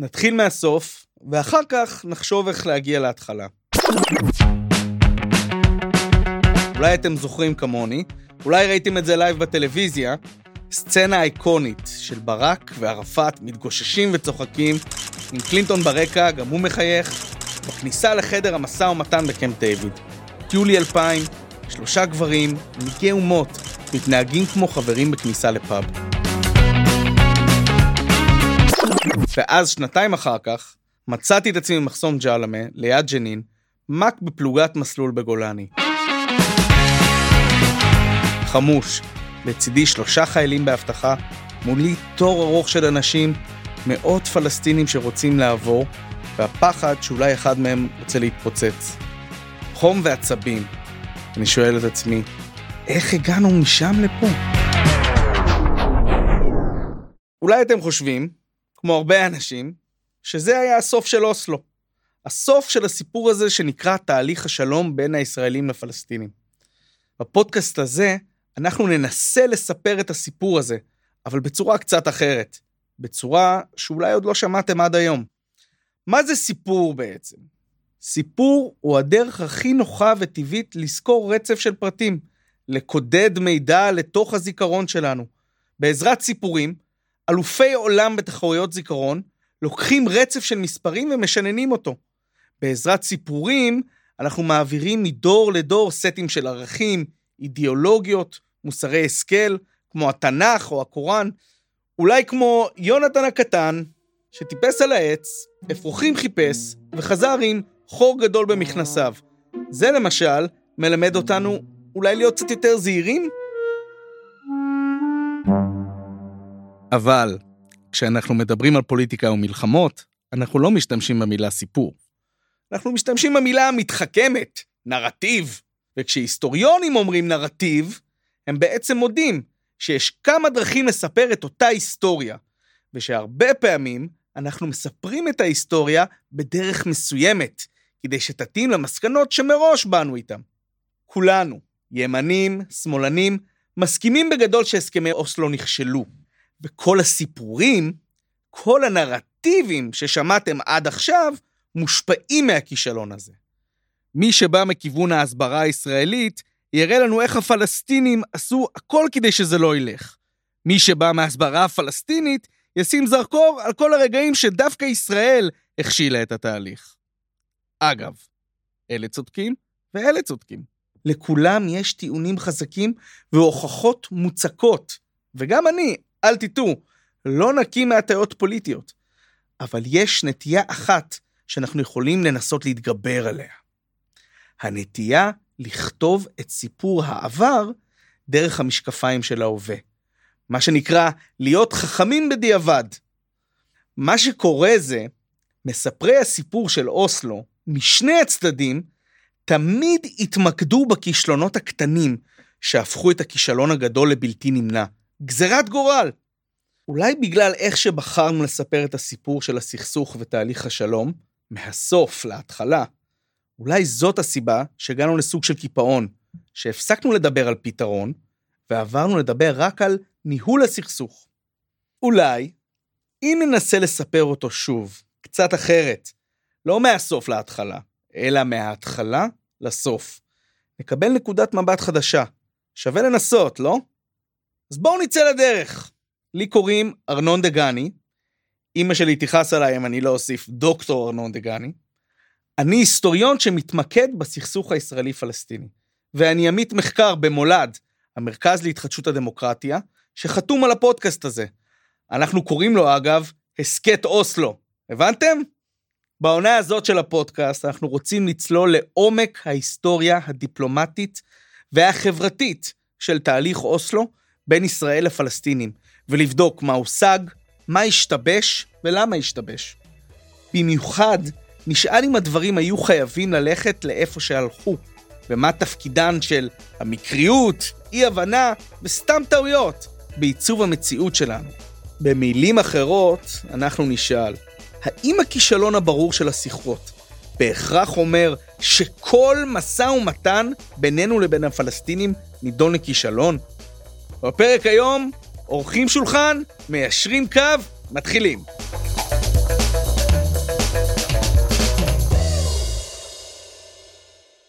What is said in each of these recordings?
נתחיל מהסוף, ואחר כך נחשוב איך להגיע להתחלה. אולי אתם זוכרים כמוני, אולי ראיתם את זה live בטלוויזיה, סצנה איקונית של ברק וערפאת מתגוששים וצוחקים, עם קלינטון ברקע, גם הוא מחייך, בכניסה לחדר המשא ומתן בקמפ דיוויד. יולי 2000, שלושה גברים, מנהיגי אומות, מתנהגים כמו חברים בכניסה לפאב. ואז, שנתיים אחר כך, מצאתי את עצמי במחסום ג'למה, ליד ג'נין, מק בפלוגת מסלול בגולני. חמוש, לצידי שלושה חיילים באבטחה, מולי תור ארוך של אנשים, מאות פלסטינים שרוצים לעבור, והפחד שאולי אחד מהם רוצה להתפוצץ. חום ועצבים. אני שואל את עצמי, איך הגענו משם לפה? אולי אתם חושבים, כמו הרבה אנשים, שזה היה הסוף של אוסלו. הסוף של הסיפור הזה שנקרא תהליך השלום בין הישראלים לפלסטינים. בפודקאסט הזה אנחנו ננסה לספר את הסיפור הזה, אבל בצורה קצת אחרת. בצורה שאולי עוד לא שמעתם עד היום. מה זה סיפור בעצם? סיפור הוא הדרך הכי נוחה וטבעית לזכור רצף של פרטים, לקודד מידע לתוך הזיכרון שלנו. בעזרת סיפורים, אלופי עולם בתחרויות זיכרון לוקחים רצף של מספרים ומשננים אותו. בעזרת סיפורים, אנחנו מעבירים מדור לדור סטים של ערכים, אידיאולוגיות, מוסרי השכל, כמו התנ"ך או הקוראן, אולי כמו יונתן הקטן, שטיפס על העץ, אפרוחים חיפש, וחזר עם חור גדול במכנסיו. זה למשל מלמד אותנו אולי להיות קצת יותר זהירים? אבל כשאנחנו מדברים על פוליטיקה ומלחמות, אנחנו לא משתמשים במילה סיפור. אנחנו משתמשים במילה המתחכמת, נרטיב. וכשהיסטוריונים אומרים נרטיב, הם בעצם מודים שיש כמה דרכים לספר את אותה היסטוריה, ושהרבה פעמים אנחנו מספרים את ההיסטוריה בדרך מסוימת, כדי שתתאים למסקנות שמראש באנו איתם. כולנו, ימנים, שמאלנים, מסכימים בגדול שהסכמי אוסלו נכשלו. וכל הסיפורים, כל הנרטיבים ששמעתם עד עכשיו, מושפעים מהכישלון הזה. מי שבא מכיוון ההסברה הישראלית, יראה לנו איך הפלסטינים עשו הכל כדי שזה לא ילך. מי שבא מההסברה הפלסטינית, ישים זרקור על כל הרגעים שדווקא ישראל הכשילה את התהליך. אגב, אלה צודקים ואלה צודקים. לכולם יש טיעונים חזקים והוכחות מוצקות. וגם אני, אל תטעו, לא נקי מהטיות פוליטיות. אבל יש נטייה אחת שאנחנו יכולים לנסות להתגבר עליה. הנטייה לכתוב את סיפור העבר דרך המשקפיים של ההווה. מה שנקרא להיות חכמים בדיעבד. מה שקורה זה, מספרי הסיפור של אוסלו, משני הצדדים, תמיד התמקדו בכישלונות הקטנים שהפכו את הכישלון הגדול לבלתי נמנע. גזירת גורל. אולי בגלל איך שבחרנו לספר את הסיפור של הסכסוך ותהליך השלום, מהסוף להתחלה, אולי זאת הסיבה שהגענו לסוג של קיפאון, שהפסקנו לדבר על פתרון, ועברנו לדבר רק על ניהול הסכסוך. אולי, אם ננסה לספר אותו שוב, קצת אחרת, לא מהסוף להתחלה, אלא מההתחלה לסוף, נקבל נקודת מבט חדשה. שווה לנסות, לא? אז בואו נצא לדרך. לי קוראים ארנון דגני, אימא שלי תכעס עליי אם אני לא אוסיף דוקטור ארנון דגני. אני היסטוריון שמתמקד בסכסוך הישראלי-פלסטיני, ואני עמית מחקר במולד, המרכז להתחדשות הדמוקרטיה, שחתום על הפודקאסט הזה. אנחנו קוראים לו, אגב, הסכת אוסלו. הבנתם? בעונה הזאת של הפודקאסט אנחנו רוצים לצלול לעומק ההיסטוריה הדיפלומטית והחברתית של תהליך אוסלו בין ישראל לפלסטינים, ולבדוק מה הושג, מה השתבש ולמה השתבש. במיוחד נשאל אם הדברים היו חייבים ללכת לאיפה שהלכו, ומה תפקידן של המקריות, אי-הבנה וסתם טעויות בעיצוב המציאות שלנו. במילים אחרות, אנחנו נשאל, האם הכישלון הברור של השיחות בהכרח אומר שכל משא ומתן בינינו לבין הפלסטינים נידון לכישלון? בפרק היום, עורכים שולחן, מיישרים קו, מתחילים.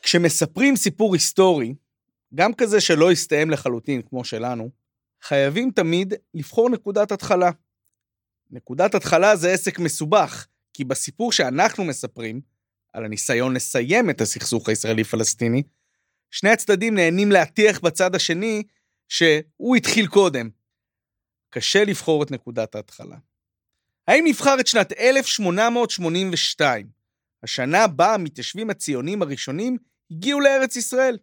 כשמספרים סיפור היסטורי, גם כזה שלא הסתיים לחלוטין כמו שלנו, חייבים תמיד לבחור נקודת התחלה. נקודת התחלה זה עסק מסובך, כי בסיפור שאנחנו מספרים, על הניסיון לסיים את הסכסוך הישראלי-פלסטיני, שני הצדדים נהנים להטיח בצד השני שהוא התחיל קודם. קשה לבחור את נקודת ההתחלה. האם נבחר את שנת 1882, השנה בה המתיישבים הציונים הראשונים הגיעו לארץ ישראל?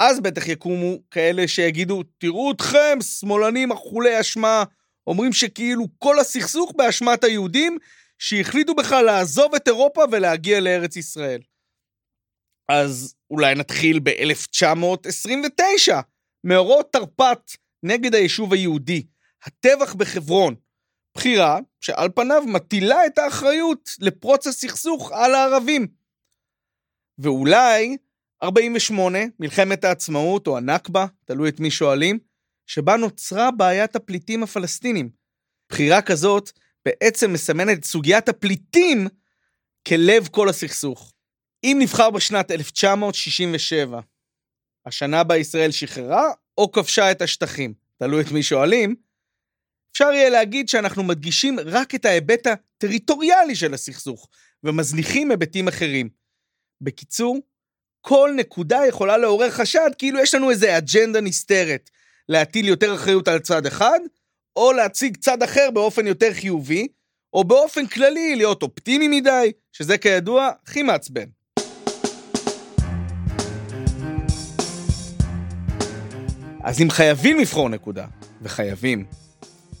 אז בטח יקומו כאלה שיגידו, תראו אתכם, שמאלנים אכולי אשמה, אומרים שכאילו כל הסכסוך באשמת היהודים, שהחליטו בכלל לעזוב את אירופה ולהגיע לארץ ישראל. אז אולי נתחיל ב-1929, מאורות תרפ"ט נגד היישוב היהודי, הטבח בחברון. בחירה שעל פניו מטילה את האחריות לפרוץ הסכסוך על הערבים. ואולי 48, מלחמת העצמאות או הנכבה, תלוי את מי שואלים, שבה נוצרה בעיית הפליטים הפלסטינים. בחירה כזאת בעצם מסמנת את סוגיית הפליטים כלב כל הסכסוך. אם נבחר בשנת 1967, השנה בה ישראל שחררה או כבשה את השטחים, תלוי את מי שואלים, אפשר יהיה להגיד שאנחנו מדגישים רק את ההיבט הטריטוריאלי של הסכסוך, ומזניחים היבטים אחרים. בקיצור, כל נקודה יכולה לעורר חשד כאילו יש לנו איזה אג'נדה נסתרת, להטיל יותר אחריות על צד אחד, או להציג צד אחר באופן יותר חיובי, או באופן כללי להיות אופטימי מדי, שזה כידוע הכי מעצבן. אז אם חייבים לבחור נקודה, וחייבים,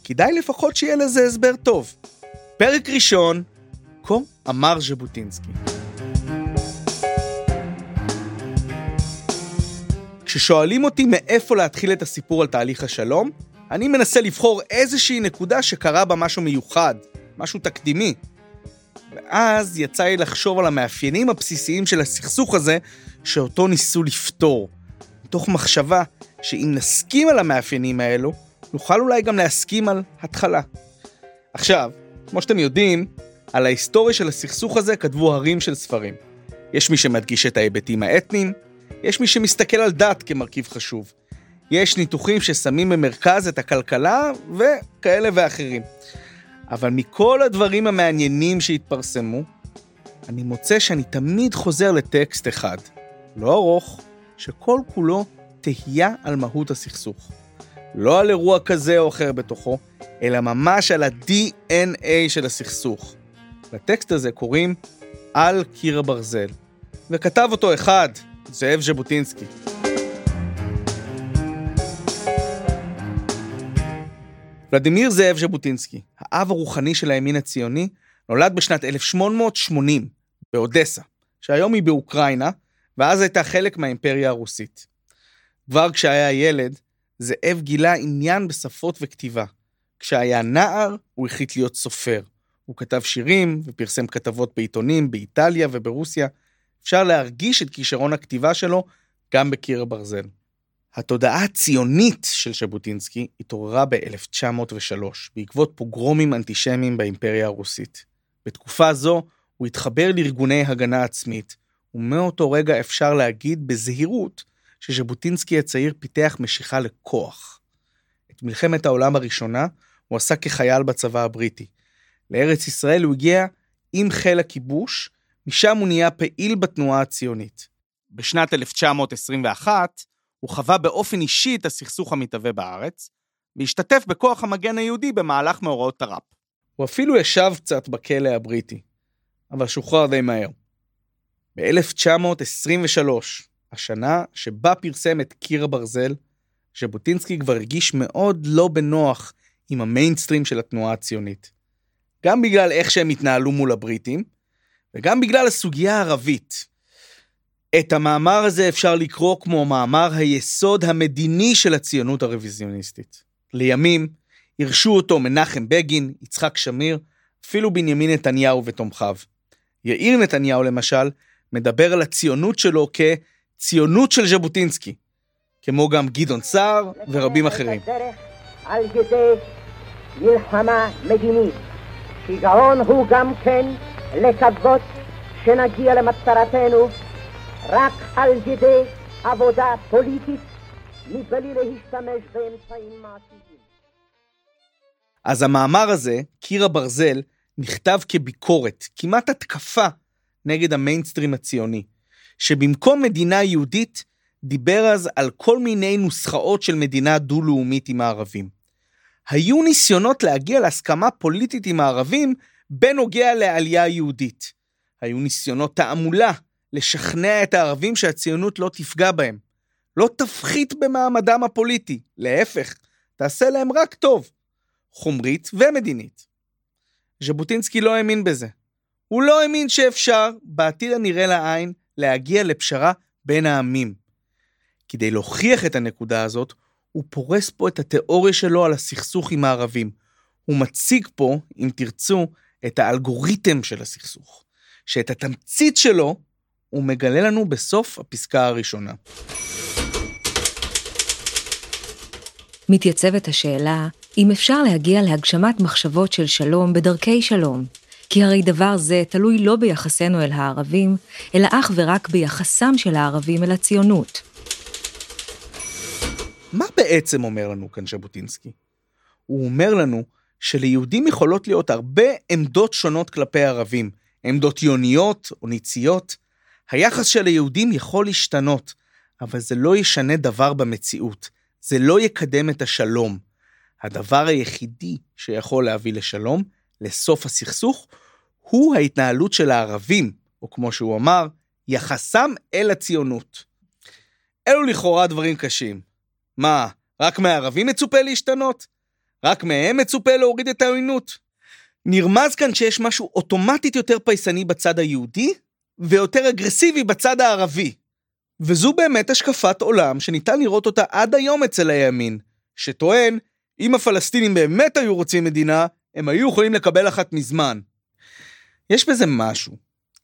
כדאי לפחות שיהיה לזה הסבר טוב. פרק ראשון, כה אמר ז'בוטינסקי. כששואלים אותי מאיפה להתחיל את הסיפור על תהליך השלום, אני מנסה לבחור איזושהי נקודה שקרה בה משהו מיוחד, משהו תקדימי. ואז יצא לי לחשוב על המאפיינים הבסיסיים של הסכסוך הזה, שאותו ניסו לפתור. מתוך מחשבה שאם נסכים על המאפיינים האלו, נוכל אולי גם להסכים על התחלה. עכשיו, כמו שאתם יודעים, על ההיסטוריה של הסכסוך הזה כתבו הרים של ספרים. יש מי שמדגיש את ההיבטים האתניים, יש מי שמסתכל על דת כמרכיב חשוב. יש ניתוחים ששמים במרכז את הכלכלה וכאלה ואחרים. אבל מכל הדברים המעניינים שהתפרסמו, אני מוצא שאני תמיד חוזר לטקסט אחד, לא ארוך, שכל כולו תהייה על מהות הסכסוך. לא על אירוע כזה או אחר בתוכו, אלא ממש על ה-DNA של הסכסוך. לטקסט הזה קוראים על קיר הברזל, וכתב אותו אחד, זאב ז'בוטינסקי. ולדימיר זאב ז'בוטינסקי, האב הרוחני של הימין הציוני, נולד בשנת 1880 באודסה, שהיום היא באוקראינה, ואז הייתה חלק מהאימפריה הרוסית. כבר כשהיה ילד, זאב גילה עניין בשפות וכתיבה. כשהיה נער, הוא החליט להיות סופר. הוא כתב שירים ופרסם כתבות בעיתונים באיטליה וברוסיה. אפשר להרגיש את כישרון הכתיבה שלו גם בקיר הברזל. התודעה הציונית של ז'בוטינסקי התעוררה ב-1903 בעקבות פוגרומים אנטישמיים באימפריה הרוסית. בתקופה זו הוא התחבר לארגוני הגנה עצמית, ומאותו רגע אפשר להגיד בזהירות שז'בוטינסקי הצעיר פיתח משיכה לכוח. את מלחמת העולם הראשונה הוא עשה כחייל בצבא הבריטי. לארץ ישראל הוא הגיע עם חיל הכיבוש, משם הוא נהיה פעיל בתנועה הציונית. בשנת 1921 הוא חווה באופן אישי את הסכסוך המתהווה בארץ, והשתתף בכוח המגן היהודי במהלך מאורעות תר"פ. הוא אפילו ישב קצת בכלא הבריטי, אבל שוחרר די מהר. ב-1923, השנה שבה פרסם את קיר הברזל, ז'בוטינסקי כבר הרגיש מאוד לא בנוח עם המיינסטרים של התנועה הציונית. גם בגלל איך שהם התנהלו מול הבריטים, וגם בגלל הסוגיה הערבית. את המאמר הזה אפשר לקרוא כמו מאמר היסוד המדיני של הציונות הרוויזיוניסטית. לימים הרשו אותו מנחם בגין, יצחק שמיר, אפילו בנימין נתניהו ותומכיו. יאיר נתניהו למשל, מדבר על הציונות שלו כציונות של ז'בוטינסקי, כמו גם גדעון סער ורבים אחרים. על ידי מלחמה מדינית. שיגעון הוא גם כן לקוות שנגיע למטרתנו רק על ידי עבודה פוליטית מבלי להשתמש באמצעים מעשיים. אז המאמר הזה, קיר הברזל, נכתב כביקורת, כמעט התקפה, נגד המיינסטרים הציוני, שבמקום מדינה יהודית, דיבר אז על כל מיני נוסחאות של מדינה דו-לאומית עם הערבים. היו ניסיונות להגיע להסכמה פוליטית עם הערבים בנוגע לעלייה יהודית. היו ניסיונות תעמולה לשכנע את הערבים שהציונות לא תפגע בהם. לא תפחית במעמדם הפוליטי, להפך, תעשה להם רק טוב, חומרית ומדינית. ז'בוטינסקי לא האמין בזה. הוא לא האמין שאפשר, בעתיד הנראה לעין, להגיע לפשרה בין העמים. כדי להוכיח את הנקודה הזאת, הוא פורס פה את התיאוריה שלו על הסכסוך עם הערבים. הוא מציג פה, אם תרצו, את האלגוריתם של הסכסוך, שאת התמצית שלו הוא מגלה לנו בסוף הפסקה הראשונה. מתייצבת השאלה אם אפשר להגיע להגשמת מחשבות של שלום בדרכי שלום, כי הרי דבר זה תלוי לא ביחסנו אל הערבים, אלא אך ורק ביחסם של הערבים אל הציונות. מה בעצם אומר לנו כאן ז'בוטינסקי? הוא אומר לנו שליהודים יכולות להיות הרבה עמדות שונות כלפי ערבים, עמדות יוניות או ניציות. היחס של היהודים יכול להשתנות, אבל זה לא ישנה דבר במציאות. זה לא יקדם את השלום. הדבר היחידי שיכול להביא לשלום, לסוף הסכסוך, הוא ההתנהלות של הערבים, או כמו שהוא אמר, יחסם אל הציונות. אלו לכאורה דברים קשים. מה, רק מהערבים מצופה להשתנות? רק מהם מצופה להוריד את העוינות? נרמז כאן שיש משהו אוטומטית יותר פייסני בצד היהודי, ויותר אגרסיבי בצד הערבי. וזו באמת השקפת עולם שניתן לראות אותה עד היום אצל הימין, שטוען, אם הפלסטינים באמת היו רוצים מדינה, הם היו יכולים לקבל אחת מזמן. יש בזה משהו,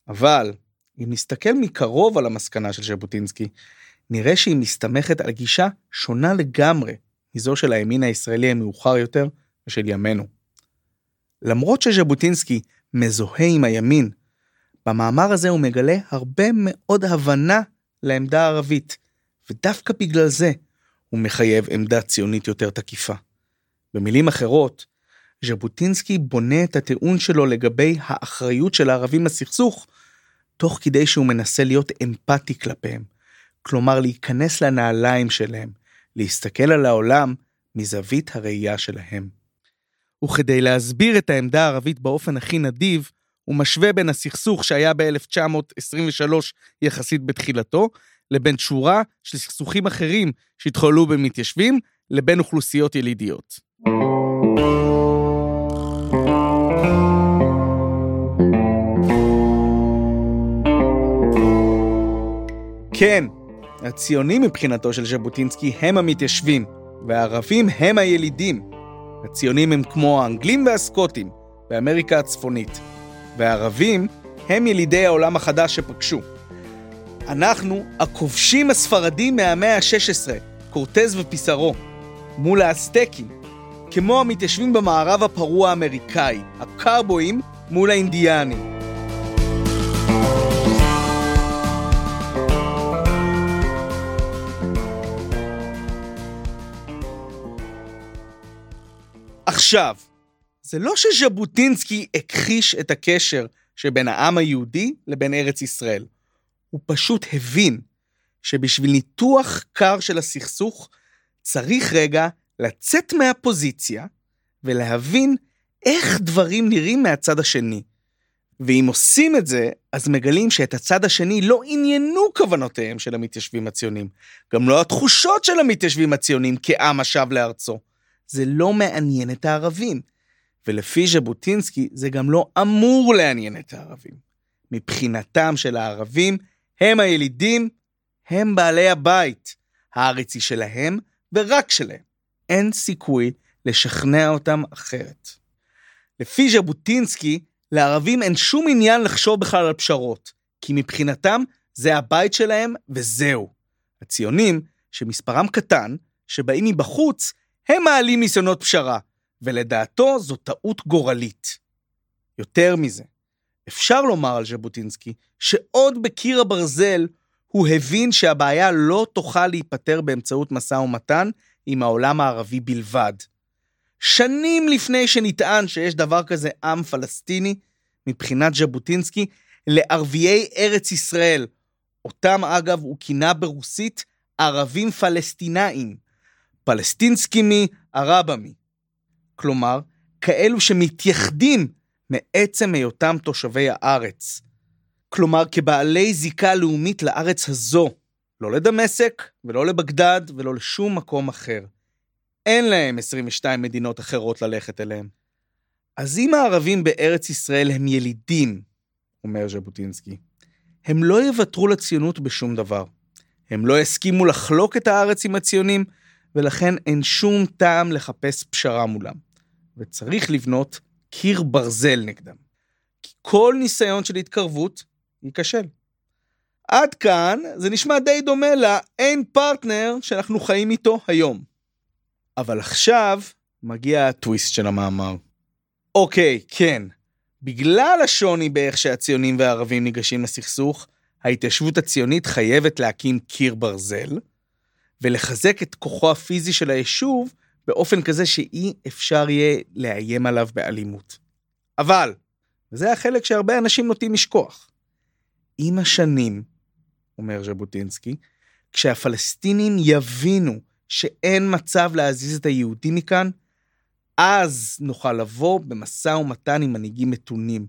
אבל אם נסתכל מקרוב על המסקנה של ז'בוטינסקי, נראה שהיא מסתמכת על גישה שונה לגמרי מזו של הימין הישראלי המאוחר יותר ושל ימינו. למרות שז'בוטינסקי מזוהה עם הימין, במאמר הזה הוא מגלה הרבה מאוד הבנה לעמדה הערבית, ודווקא בגלל זה הוא מחייב עמדה ציונית יותר תקיפה. במילים אחרות, ז'בוטינסקי בונה את הטיעון שלו לגבי האחריות של הערבים לסכסוך, תוך כדי שהוא מנסה להיות אמפתי כלפיהם, כלומר להיכנס לנעליים שלהם, להסתכל על העולם מזווית הראייה שלהם. וכדי להסביר את העמדה הערבית באופן הכי נדיב, הוא משווה בין הסכסוך שהיה ב-1923 יחסית בתחילתו, לבין שורה של סכסוכים אחרים שהתחוללו במתיישבים, לבין אוכלוסיות ילידיות. כן, הציונים מבחינתו של ז'בוטינסקי הם המתיישבים, והערבים הם הילידים. הציונים הם כמו האנגלים והסקוטים באמריקה הצפונית. והערבים הם ילידי העולם החדש שפגשו. אנחנו הכובשים הספרדים מהמאה ה-16, קורטז ופיסרו, מול האסטקים, כמו המתיישבים במערב הפרוע האמריקאי, הקרבואים מול האינדיאנים. עכשיו, זה לא שז'בוטינסקי הכחיש את הקשר שבין העם היהודי לבין ארץ ישראל. הוא פשוט הבין שבשביל ניתוח קר של הסכסוך, צריך רגע לצאת מהפוזיציה ולהבין איך דברים נראים מהצד השני. ואם עושים את זה, אז מגלים שאת הצד השני לא עניינו כוונותיהם של המתיישבים הציונים. גם לא התחושות של המתיישבים הציונים כעם השב לארצו. זה לא מעניין את הערבים. ולפי ז'בוטינסקי זה גם לא אמור לעניין את הערבים. מבחינתם של הערבים, הם הילידים, הם בעלי הבית. הארץ היא שלהם ורק שלהם. אין סיכוי לשכנע אותם אחרת. לפי ז'בוטינסקי, לערבים אין שום עניין לחשוב בכלל על פשרות, כי מבחינתם זה הבית שלהם וזהו. הציונים, שמספרם קטן, שבאים מבחוץ, הם מעלים ניסיונות פשרה, ולדעתו זו טעות גורלית. יותר מזה, אפשר לומר על ז'בוטינסקי שעוד בקיר הברזל הוא הבין שהבעיה לא תוכל להיפתר באמצעות משא ומתן עם העולם הערבי בלבד. שנים לפני שנטען שיש דבר כזה עם פלסטיני, מבחינת ז'בוטינסקי, לערביי ארץ ישראל, אותם אגב הוא כינה ברוסית ערבים פלסטינאים, פלסטינסקימי ערבמי. כלומר, כאלו שמתייחדים מעצם היותם תושבי הארץ. כלומר, כבעלי זיקה לאומית לארץ הזו, לא לדמשק ולא לבגדד ולא לשום מקום אחר. אין להם 22 מדינות אחרות ללכת אליהם. אז אם הערבים בארץ ישראל הם ילידים, אומר ז'בוטינסקי, הם לא יוותרו לציונות בשום דבר. הם לא יסכימו לחלוק את הארץ עם הציונים, ולכן אין שום טעם לחפש פשרה מולם. וצריך לבנות קיר ברזל נגדם. כי כל ניסיון של התקרבות ייכשל. עד כאן זה נשמע די דומה לאין פרטנר שאנחנו חיים איתו היום. אבל עכשיו מגיע הטוויסט של המאמר. אוקיי, כן, בגלל השוני באיך שהציונים והערבים ניגשים לסכסוך, ההתיישבות הציונית חייבת להקים קיר ברזל, ולחזק את כוחו הפיזי של היישוב באופן כזה שאי אפשר יהיה לאיים עליו באלימות. אבל, וזה החלק שהרבה אנשים נוטים לשכוח, עם השנים, אומר ז'בוטינסקי, כשהפלסטינים יבינו שאין מצב להזיז את היהודים מכאן, אז נוכל לבוא במשא ומתן עם מנהיגים מתונים,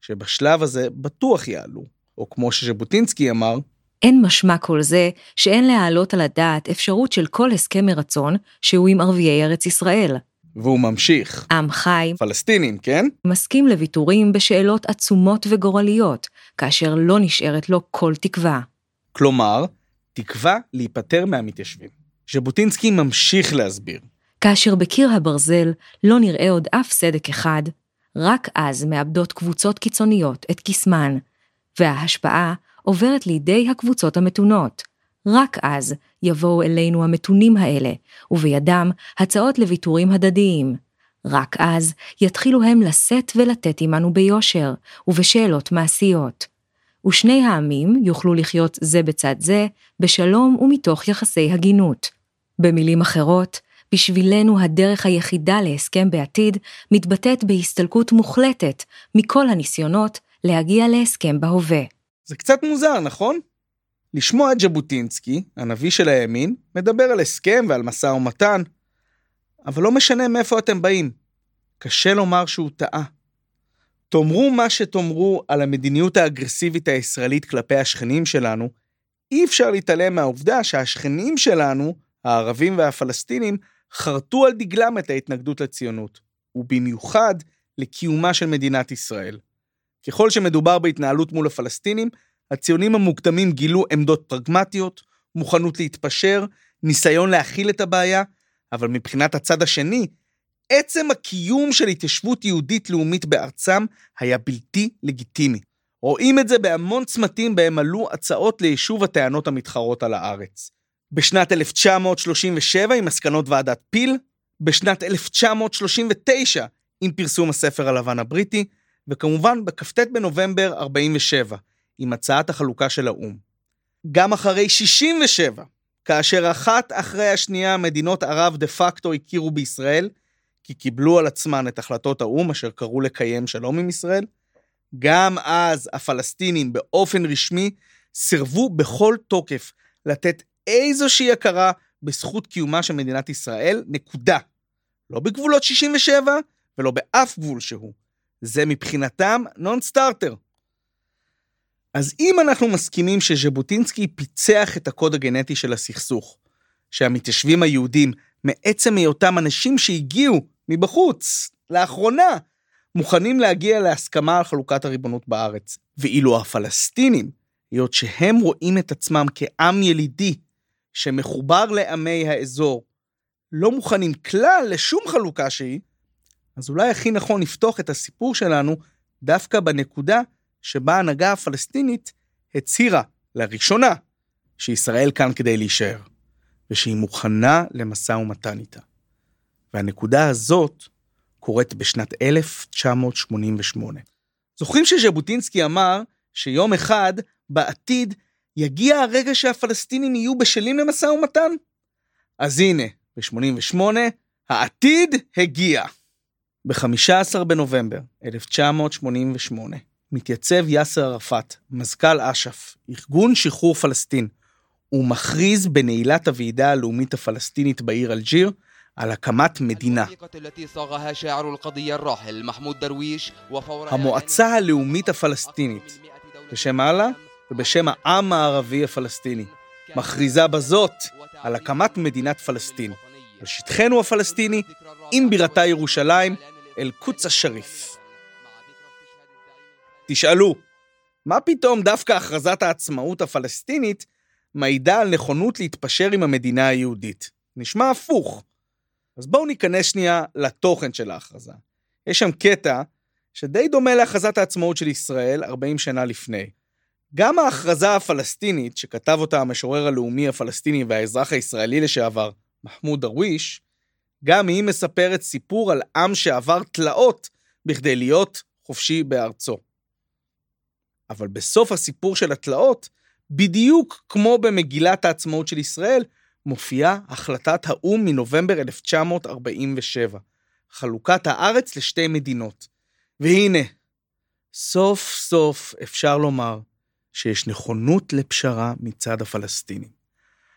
שבשלב הזה בטוח יעלו, או כמו שז'בוטינסקי אמר, אין משמע כל זה שאין להעלות על הדעת אפשרות של כל הסכם מרצון שהוא עם ערביי ארץ ישראל. והוא ממשיך. עם חי פלסטינים, כן? מסכים לוויתורים בשאלות עצומות וגורליות, כאשר לא נשארת לו כל תקווה. כלומר, תקווה להיפטר מהמתיישבים. ז'בוטינסקי ממשיך להסביר. כאשר בקיר הברזל לא נראה עוד אף סדק אחד, רק אז מאבדות קבוצות קיצוניות את קסמן, וההשפעה עוברת לידי הקבוצות המתונות. רק אז יבואו אלינו המתונים האלה, ובידם הצעות לוויתורים הדדיים. רק אז יתחילו הם לשאת ולתת עמנו ביושר, ובשאלות מעשיות. ושני העמים יוכלו לחיות זה בצד זה, בשלום ומתוך יחסי הגינות. במילים אחרות, בשבילנו הדרך היחידה להסכם בעתיד מתבטאת בהסתלקות מוחלטת מכל הניסיונות להגיע להסכם בהווה. זה קצת מוזר, נכון? לשמוע את ז'בוטינסקי, הנביא של הימין, מדבר על הסכם ועל משא ומתן, אבל לא משנה מאיפה אתם באים. קשה לומר שהוא טעה. תאמרו מה שתאמרו על המדיניות האגרסיבית הישראלית כלפי השכנים שלנו, אי אפשר להתעלם מהעובדה שהשכנים שלנו, הערבים והפלסטינים, חרטו על דגלם את ההתנגדות לציונות, ובמיוחד לקיומה של מדינת ישראל. ככל שמדובר בהתנהלות מול הפלסטינים, הציונים המוקדמים גילו עמדות פרגמטיות, מוכנות להתפשר, ניסיון להכיל את הבעיה, אבל מבחינת הצד השני, עצם הקיום של התיישבות יהודית לאומית בארצם היה בלתי לגיטימי. רואים את זה בהמון צמתים בהם עלו הצעות ליישוב הטענות המתחרות על הארץ. בשנת 1937 עם מסקנות ועדת פיל, בשנת 1939 עם פרסום הספר הלבן הבריטי, וכמובן בכ"ט בנובמבר 47 עם הצעת החלוקה של האו"ם. גם אחרי 67, כאשר אחת אחרי השנייה מדינות ערב דה פקטו הכירו בישראל, כי קיבלו על עצמן את החלטות האו"ם אשר קראו לקיים שלום עם ישראל, גם אז הפלסטינים באופן רשמי סירבו בכל תוקף לתת איזושהי הכרה בזכות קיומה של מדינת ישראל, נקודה. לא בגבולות 67 ולא באף גבול שהוא. זה מבחינתם נון סטארטר. אז אם אנחנו מסכימים שז'בוטינסקי פיצח את הקוד הגנטי של הסכסוך, שהמתיישבים היהודים, מעצם היותם אנשים שהגיעו מבחוץ, לאחרונה, מוכנים להגיע להסכמה על חלוקת הריבונות בארץ, ואילו הפלסטינים, היות שהם רואים את עצמם כעם ילידי שמחובר לעמי האזור, לא מוכנים כלל לשום חלוקה שהיא, אז אולי הכי נכון לפתוח את הסיפור שלנו דווקא בנקודה שבה ההנהגה הפלסטינית הצהירה לראשונה שישראל כאן כדי להישאר, ושהיא מוכנה למשא ומתן איתה. והנקודה הזאת קורית בשנת 1988. זוכרים שז'בוטינסקי אמר שיום אחד בעתיד יגיע הרגע שהפלסטינים יהיו בשלים למשא ומתן? אז הנה, ב-88, העתיד הגיע. ב-15 בנובמבר 1988 מתייצב יאסר ערפאת, מזכ"ל אש"ף, ארגון שחרור פלסטין, ומכריז בנעילת הוועידה הלאומית הפלסטינית בעיר אלג'יר על הקמת מדינה. המועצה הלאומית הפלסטינית, בשם אללה ובשם העם הערבי הפלסטיני, מכריזה בזאת על הקמת מדינת פלסטין, על שטחנו הפלסטיני, עם בירתה ירושלים, אל-קודס א-שריף. תשאלו, מה פתאום דווקא הכרזת העצמאות הפלסטינית מעידה על נכונות להתפשר עם המדינה היהודית? נשמע הפוך. אז בואו ניכנס שנייה לתוכן של ההכרזה. יש שם קטע שדי דומה להכרזת העצמאות של ישראל 40 שנה לפני. גם ההכרזה הפלסטינית, שכתב אותה המשורר הלאומי הפלסטיני והאזרח הישראלי לשעבר, מחמוד דרוויש, גם היא מספרת סיפור על עם שעבר תלאות בכדי להיות חופשי בארצו. אבל בסוף הסיפור של התלאות, בדיוק כמו במגילת העצמאות של ישראל, מופיעה החלטת האו"ם מנובמבר 1947, חלוקת הארץ לשתי מדינות. והנה, סוף סוף אפשר לומר שיש נכונות לפשרה מצד הפלסטינים.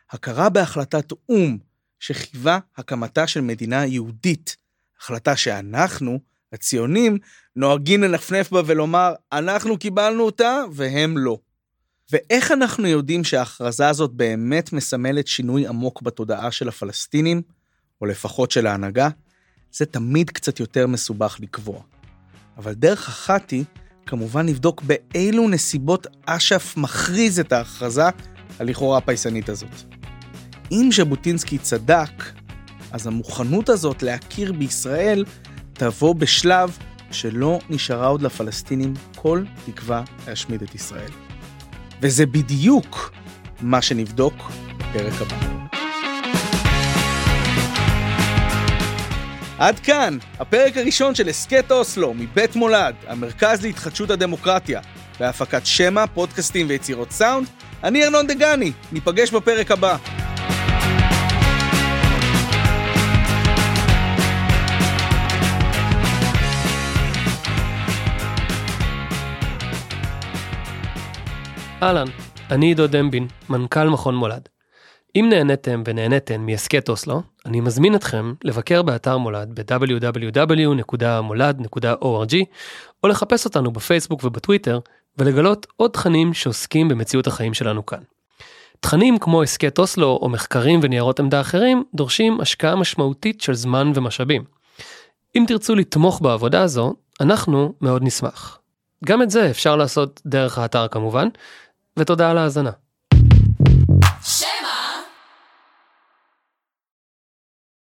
הכרה בהחלטת או"ם שחייבה הקמתה של מדינה יהודית, החלטה שאנחנו, הציונים, נוהגים לנפנף בה ולומר, אנחנו קיבלנו אותה והם לא. ואיך אנחנו יודעים שההכרזה הזאת באמת מסמלת שינוי עמוק בתודעה של הפלסטינים, או לפחות של ההנהגה? זה תמיד קצת יותר מסובך לקבוע. אבל דרך אחת היא, כמובן לבדוק באילו נסיבות אש"ף מכריז את ההכרזה הלכאורה הפייסנית הזאת. אם ז'בוטינסקי צדק, אז המוכנות הזאת להכיר בישראל תבוא בשלב שלא נשארה עוד לפלסטינים כל תקווה להשמיד את ישראל. וזה בדיוק מה שנבדוק בפרק הבא. עד כאן, הפרק הראשון של הסכת אוסלו מבית מולד, המרכז להתחדשות הדמוקרטיה, בהפקת שמע, פודקאסטים ויצירות סאונד. אני ארנון דגני, ניפגש בפרק הבא. אהלן, אני עידו דמבין, מנכ"ל מכון מולד. אם נהניתם ונהניתן מהסכת אוסלו, אני מזמין אתכם לבקר באתר מולד ב-www.מולד.org או לחפש אותנו בפייסבוק ובטוויטר ולגלות עוד תכנים שעוסקים במציאות החיים שלנו כאן. תכנים כמו הסכת אוסלו או מחקרים וניירות עמדה אחרים דורשים השקעה משמעותית של זמן ומשאבים. אם תרצו לתמוך בעבודה הזו, אנחנו מאוד נשמח. גם את זה אפשר לעשות דרך האתר כמובן, ותודה על ההאזנה.